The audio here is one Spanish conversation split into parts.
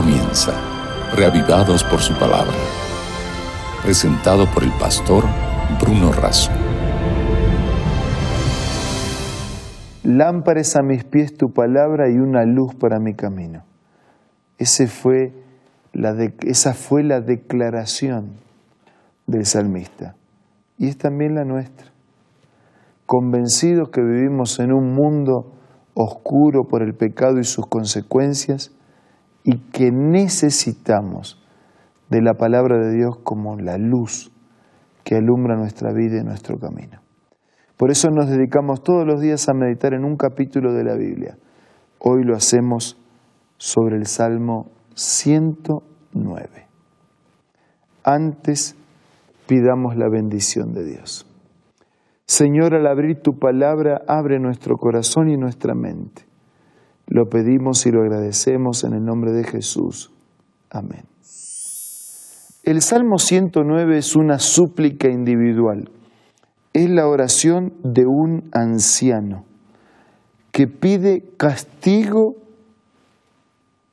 comienza, reavivados por su palabra. Presentado por el pastor Bruno Razo. Lámparas a mis pies tu palabra y una luz para mi camino. Ese fue la de, esa fue la declaración del salmista. Y es también la nuestra. Convencidos que vivimos en un mundo oscuro por el pecado y sus consecuencias y que necesitamos de la palabra de Dios como la luz que alumbra nuestra vida y nuestro camino. Por eso nos dedicamos todos los días a meditar en un capítulo de la Biblia. Hoy lo hacemos sobre el Salmo 109. Antes pidamos la bendición de Dios. Señor, al abrir tu palabra, abre nuestro corazón y nuestra mente. Lo pedimos y lo agradecemos en el nombre de Jesús. Amén. El Salmo 109 es una súplica individual. Es la oración de un anciano que pide castigo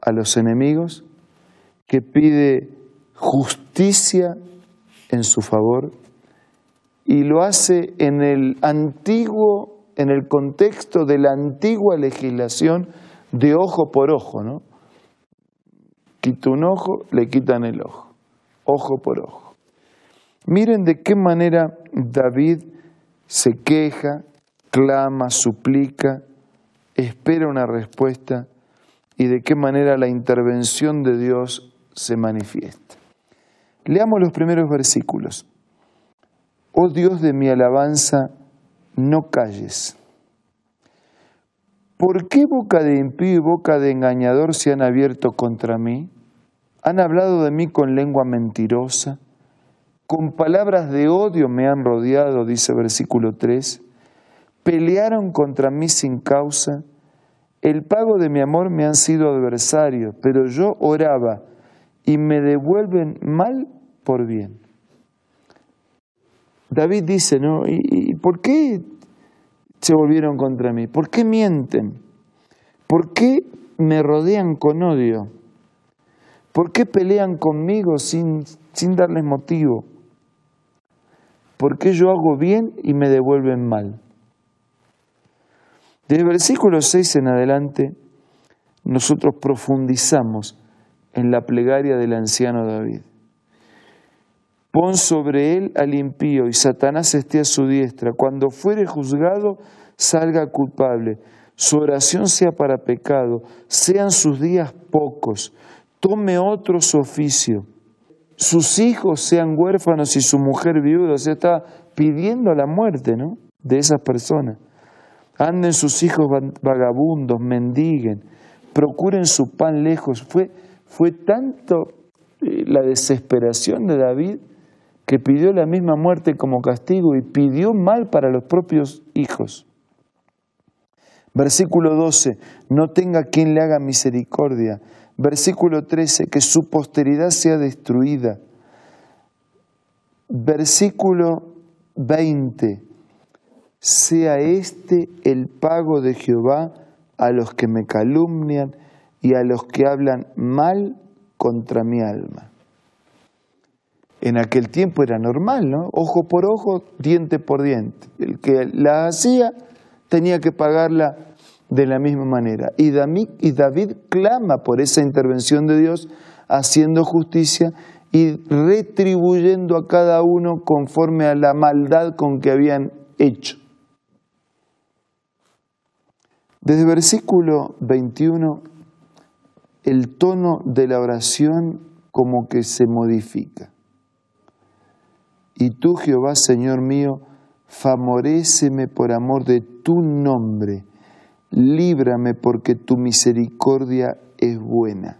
a los enemigos, que pide justicia en su favor y lo hace en el antiguo, en el contexto de la antigua legislación de ojo por ojo, ¿no? Quita un ojo, le quitan el ojo, ojo por ojo. Miren de qué manera David se queja, clama, suplica, espera una respuesta y de qué manera la intervención de Dios se manifiesta. Leamos los primeros versículos. Oh Dios de mi alabanza, no calles. ¿Por qué boca de impío y boca de engañador se han abierto contra mí? Han hablado de mí con lengua mentirosa, con palabras de odio me han rodeado, dice versículo 3. Pelearon contra mí sin causa, el pago de mi amor me han sido adversarios, pero yo oraba y me devuelven mal por bien. David dice, ¿no? ¿Y, por qué se volvieron contra mí? ¿Por qué mienten? ¿Por qué me rodean con odio? ¿Por qué pelean conmigo sin, sin darles motivo? ¿Por qué yo hago bien y me devuelven mal? Desde el versículo 6 en adelante, nosotros profundizamos en la plegaria del anciano David. Pon sobre él al impío y Satanás esté a su diestra. Cuando fuere juzgado, salga culpable. Su oración sea para pecado, sean sus días pocos. Tome otro su oficio. Sus hijos sean huérfanos y su mujer viuda. O sea, está pidiendo la muerte ¿no? de esas personas. Anden sus hijos vagabundos, mendiguen, procuren su pan lejos. Fue, fue tanto eh, la desesperación de David que pidió la misma muerte como castigo y pidió mal para los propios hijos. Versículo 12, no tenga quien le haga misericordia. Versículo 13, que su posteridad sea destruida. Versículo 20, sea este el pago de Jehová a los que me calumnian y a los que hablan mal contra mi alma en aquel tiempo era normal, ¿no? Ojo por ojo, diente por diente. El que la hacía tenía que pagarla de la misma manera. Y David, clama por esa intervención de Dios, haciendo justicia y retribuyendo a cada uno conforme a la maldad con que habían hecho. Desde versículo 21, el tono de la oración como que se modifica. Y tú, Jehová, Señor mío, favoreceme por amor de tu nombre, líbrame porque tu misericordia es buena.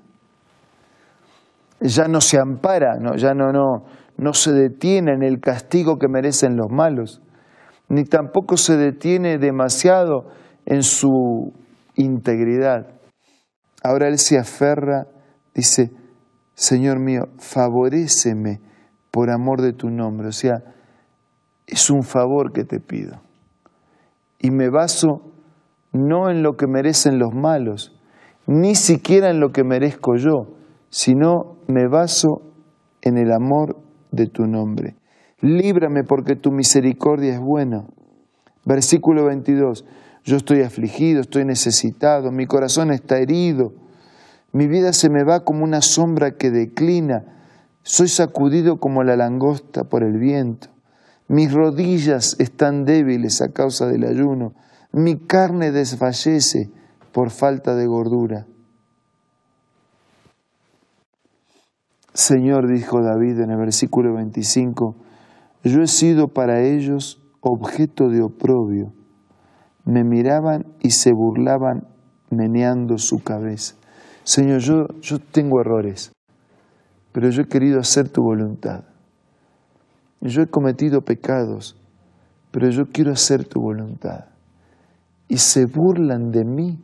Ya no se ampara, ¿no? ya no, no, no se detiene en el castigo que merecen los malos, ni tampoco se detiene demasiado en su integridad. Ahora él se aferra, dice, Señor mío, favoreceme por amor de tu nombre. O sea, es un favor que te pido. Y me baso no en lo que merecen los malos, ni siquiera en lo que merezco yo, sino me baso en el amor de tu nombre. Líbrame porque tu misericordia es buena. Versículo 22. Yo estoy afligido, estoy necesitado, mi corazón está herido, mi vida se me va como una sombra que declina, soy sacudido como la langosta por el viento, mis rodillas están débiles a causa del ayuno, mi carne desfallece por falta de gordura. Señor, dijo David en el versículo 25, yo he sido para ellos objeto de oprobio. Me miraban y se burlaban meneando su cabeza. Señor, yo, yo tengo errores, pero yo he querido hacer tu voluntad. Yo he cometido pecados, pero yo quiero hacer tu voluntad. Y se burlan de mí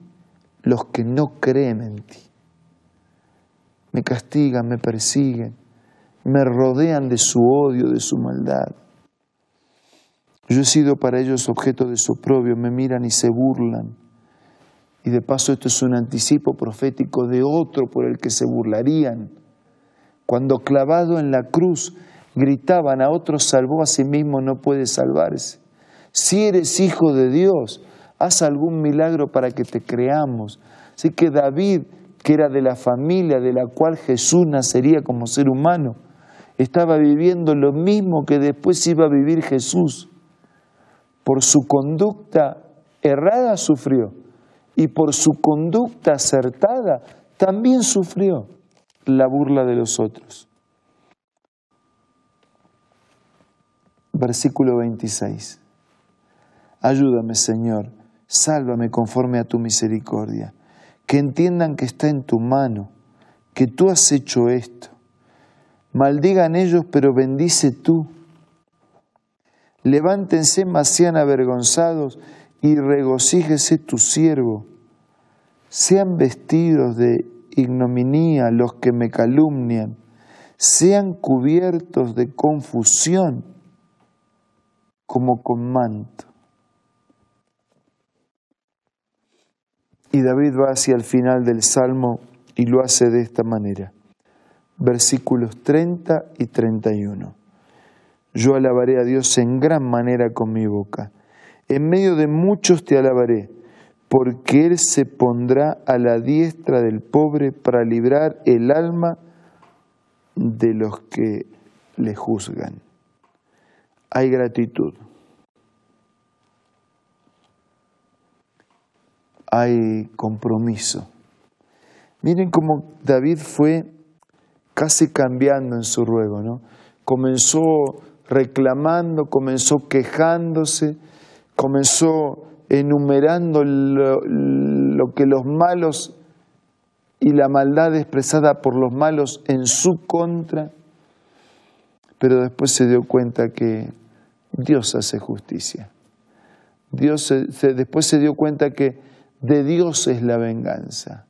los que no creen en ti. Me castigan, me persiguen, me rodean de su odio, de su maldad. Yo he sido para ellos objeto de su oprobio, me miran y se burlan. Y de paso esto es un anticipo profético de otro por el que se burlarían. Cuando clavado en la cruz gritaban a otro salvó a sí mismo, no puede salvarse. Si eres hijo de Dios, haz algún milagro para que te creamos. Así que David, que era de la familia de la cual Jesús nacería como ser humano, estaba viviendo lo mismo que después iba a vivir Jesús por su conducta errada sufrió y por su conducta acertada también sufrió la burla de los otros. Versículo 26. Ayúdame, Señor, sálvame conforme a tu misericordia, que entiendan que está en tu mano, que tú has hecho esto. Maldigan ellos, pero bendice tú Levántense, mas sean avergonzados y regocíjese tu siervo. Sean vestidos de ignominia los que me calumnian, sean cubiertos de confusión como con manto. Y David va hacia el final del Salmo y lo hace de esta manera. Versículos 30 y 31. Yo alabaré a Dios en gran manera con mi boca. En medio de muchos te alabaré, porque Él se pondrá a la diestra del pobre para librar el alma de los que le juzgan. Hay gratitud. Hay compromiso. Miren cómo David fue casi cambiando en su ruego, ¿no? Comenzó reclamando, comenzó quejándose, comenzó enumerando lo, que los malos y la maldad expresada por los malos en su contra, pero después se dio cuenta que Dios hace justicia. Dios después se dio cuenta que de Dios es la venganza.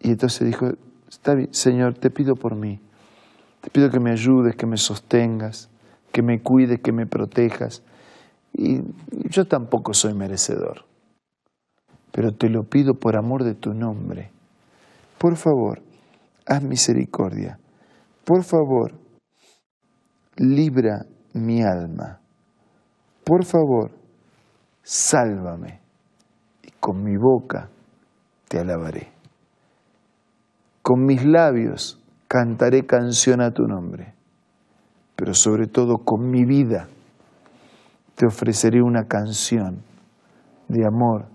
Y entonces dijo, está bien, Señor, te pido por mí. Te pido que me ayudes, que me sostengas, que me cuides, que me protejas. Y yo tampoco soy merecedor, pero te lo pido por amor de tu nombre. Por favor, haz misericordia. Por favor, libra mi alma. Por favor, sálvame. Y con mi boca te alabaré. Con mis labios cantaré canción a tu nombre, pero sobre todo con mi vida te ofreceré una canción de amor,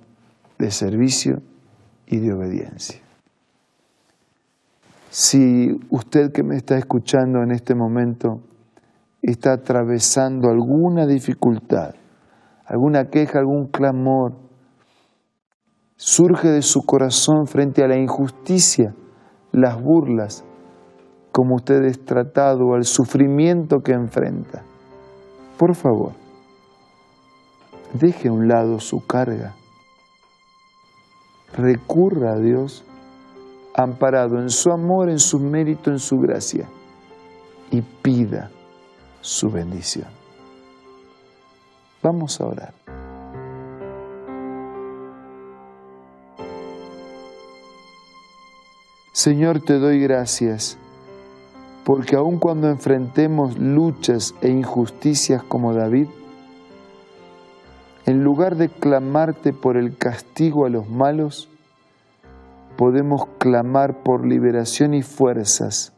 de servicio y de obediencia. Si usted que me está escuchando en este momento está atravesando alguna dificultad, alguna queja, algún clamor, surge de su corazón frente a la injusticia, las burlas, como usted es tratado, al sufrimiento que enfrenta. Por favor, deje a un lado su carga. Recurra a Dios amparado en su amor, en su mérito, en su gracia y pida su bendición. Vamos a orar. Señor, te doy gracias, porque aun cuando enfrentemos luchas e injusticias como David, en lugar de clamarte por el castigo a los malos, podemos clamar por liberación y fuerzas,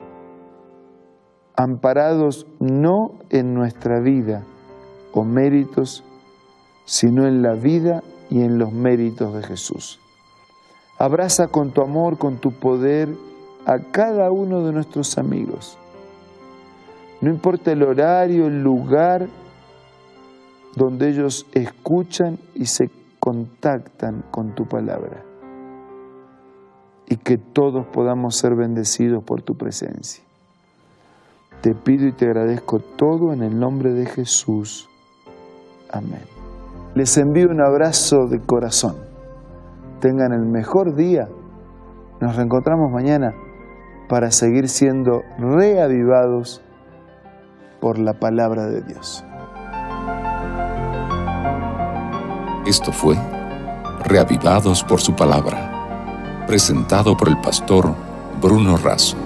amparados no en nuestra vida o méritos, sino en la vida y en los méritos de Jesús. Abraza con tu amor, con tu poder a cada uno de nuestros amigos. No importa el horario, el lugar donde ellos escuchan y se contactan con tu palabra. Y que todos podamos ser bendecidos por tu presencia. Te pido y te agradezco todo en el nombre de Jesús. Amén. Les envío un abrazo de corazón. Tengan el mejor día. Nos reencontramos mañana para seguir siendo reavivados por la palabra de Dios. Esto fue Reavivados por su palabra, presentado por el pastor Bruno Razo.